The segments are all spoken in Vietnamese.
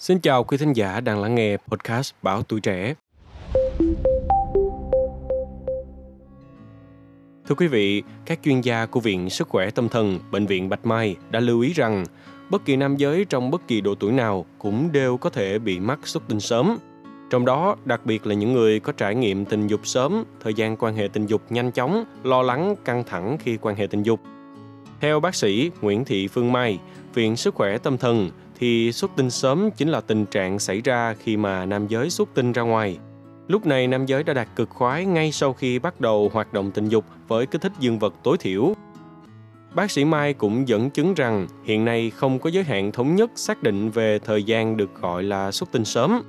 Xin chào quý thính giả đang lắng nghe podcast Báo Tuổi Trẻ. Thưa quý vị, các chuyên gia của Viện Sức khỏe Tâm thần, Bệnh viện Bạch Mai đã lưu ý rằng bất kỳ nam giới trong bất kỳ độ tuổi nào cũng đều có thể bị mắc xuất tinh sớm. Trong đó, đặc biệt là những người có trải nghiệm tình dục sớm, thời gian quan hệ tình dục nhanh chóng, lo lắng, căng thẳng khi quan hệ tình dục. Theo bác sĩ Nguyễn Thị Phương Mai, Viện Sức khỏe Tâm thần, thì xuất tinh sớm chính là tình trạng xảy ra khi mà nam giới xuất tinh ra ngoài. Lúc này nam giới đã đạt cực khoái ngay sau khi bắt đầu hoạt động tình dục với kích thích dương vật tối thiểu. Bác sĩ Mai cũng dẫn chứng rằng hiện nay không có giới hạn thống nhất xác định về thời gian được gọi là xuất tinh sớm.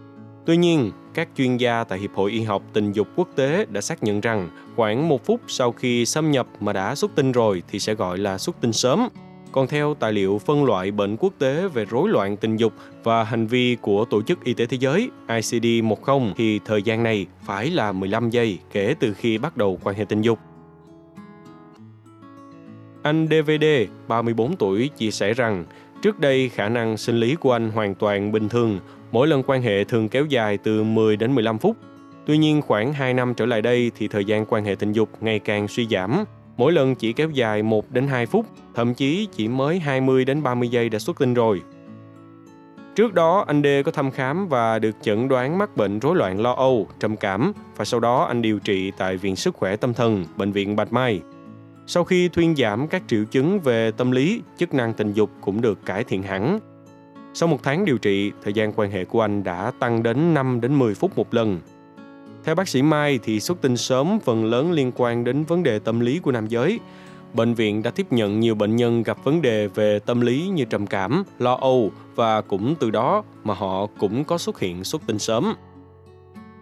Tuy nhiên, các chuyên gia tại Hiệp hội Y học Tình dục Quốc tế đã xác nhận rằng khoảng một phút sau khi xâm nhập mà đã xuất tinh rồi thì sẽ gọi là xuất tinh sớm. Còn theo tài liệu phân loại bệnh quốc tế về rối loạn tình dục và hành vi của Tổ chức Y tế Thế giới ICD-10 thì thời gian này phải là 15 giây kể từ khi bắt đầu quan hệ tình dục. Anh DVD, 34 tuổi, chia sẻ rằng trước đây khả năng sinh lý của anh hoàn toàn bình thường, mỗi lần quan hệ thường kéo dài từ 10 đến 15 phút. Tuy nhiên khoảng 2 năm trở lại đây thì thời gian quan hệ tình dục ngày càng suy giảm, mỗi lần chỉ kéo dài 1 đến 2 phút, thậm chí chỉ mới 20 đến 30 giây đã xuất tinh rồi. Trước đó, anh D có thăm khám và được chẩn đoán mắc bệnh rối loạn lo âu, trầm cảm và sau đó anh điều trị tại Viện Sức khỏe Tâm thần, Bệnh viện Bạch Mai. Sau khi thuyên giảm các triệu chứng về tâm lý, chức năng tình dục cũng được cải thiện hẳn. Sau một tháng điều trị, thời gian quan hệ của anh đã tăng đến 5 đến 10 phút một lần. Theo bác sĩ Mai thì xuất tinh sớm phần lớn liên quan đến vấn đề tâm lý của nam giới. Bệnh viện đã tiếp nhận nhiều bệnh nhân gặp vấn đề về tâm lý như trầm cảm, lo âu và cũng từ đó mà họ cũng có xuất hiện xuất tinh sớm.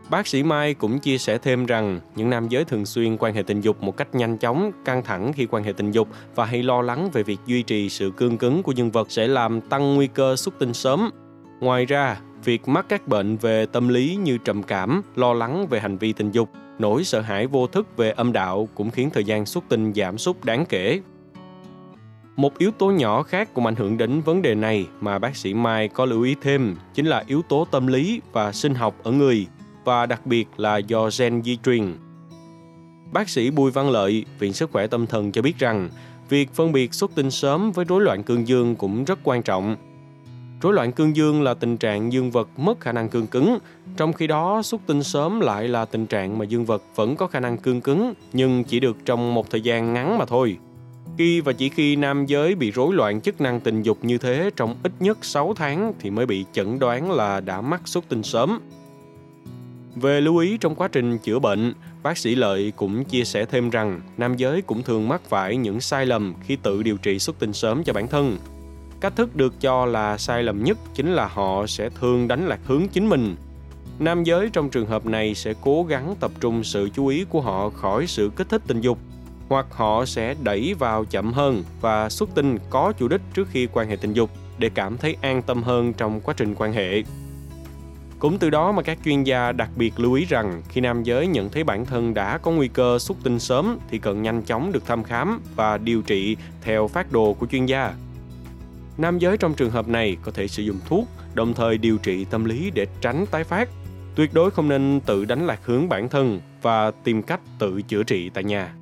Bác sĩ Mai cũng chia sẻ thêm rằng những nam giới thường xuyên quan hệ tình dục một cách nhanh chóng, căng thẳng khi quan hệ tình dục và hay lo lắng về việc duy trì sự cương cứng của nhân vật sẽ làm tăng nguy cơ xuất tinh sớm. Ngoài ra, việc mắc các bệnh về tâm lý như trầm cảm, lo lắng về hành vi tình dục, nỗi sợ hãi vô thức về âm đạo cũng khiến thời gian xuất tinh giảm sút đáng kể. Một yếu tố nhỏ khác cũng ảnh hưởng đến vấn đề này mà bác sĩ Mai có lưu ý thêm chính là yếu tố tâm lý và sinh học ở người và đặc biệt là do gen di truyền. Bác sĩ Bùi Văn Lợi, Viện Sức khỏe Tâm thần cho biết rằng việc phân biệt xuất tinh sớm với rối loạn cương dương cũng rất quan trọng Rối loạn cương dương là tình trạng dương vật mất khả năng cương cứng, trong khi đó xuất tinh sớm lại là tình trạng mà dương vật vẫn có khả năng cương cứng nhưng chỉ được trong một thời gian ngắn mà thôi. Khi và chỉ khi nam giới bị rối loạn chức năng tình dục như thế trong ít nhất 6 tháng thì mới bị chẩn đoán là đã mắc xuất tinh sớm. Về lưu ý trong quá trình chữa bệnh, bác sĩ Lợi cũng chia sẻ thêm rằng nam giới cũng thường mắc phải những sai lầm khi tự điều trị xuất tinh sớm cho bản thân cách thức được cho là sai lầm nhất chính là họ sẽ thường đánh lạc hướng chính mình. Nam giới trong trường hợp này sẽ cố gắng tập trung sự chú ý của họ khỏi sự kích thích tình dục, hoặc họ sẽ đẩy vào chậm hơn và xuất tinh có chủ đích trước khi quan hệ tình dục để cảm thấy an tâm hơn trong quá trình quan hệ. Cũng từ đó mà các chuyên gia đặc biệt lưu ý rằng khi nam giới nhận thấy bản thân đã có nguy cơ xuất tinh sớm thì cần nhanh chóng được thăm khám và điều trị theo phát đồ của chuyên gia nam giới trong trường hợp này có thể sử dụng thuốc, đồng thời điều trị tâm lý để tránh tái phát. Tuyệt đối không nên tự đánh lạc hướng bản thân và tìm cách tự chữa trị tại nhà.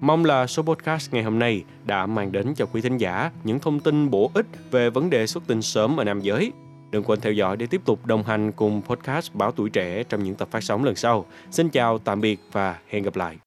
Mong là số podcast ngày hôm nay đã mang đến cho quý thính giả những thông tin bổ ích về vấn đề xuất tinh sớm ở nam giới. Đừng quên theo dõi để tiếp tục đồng hành cùng podcast Báo Tuổi Trẻ trong những tập phát sóng lần sau. Xin chào, tạm biệt và hẹn gặp lại.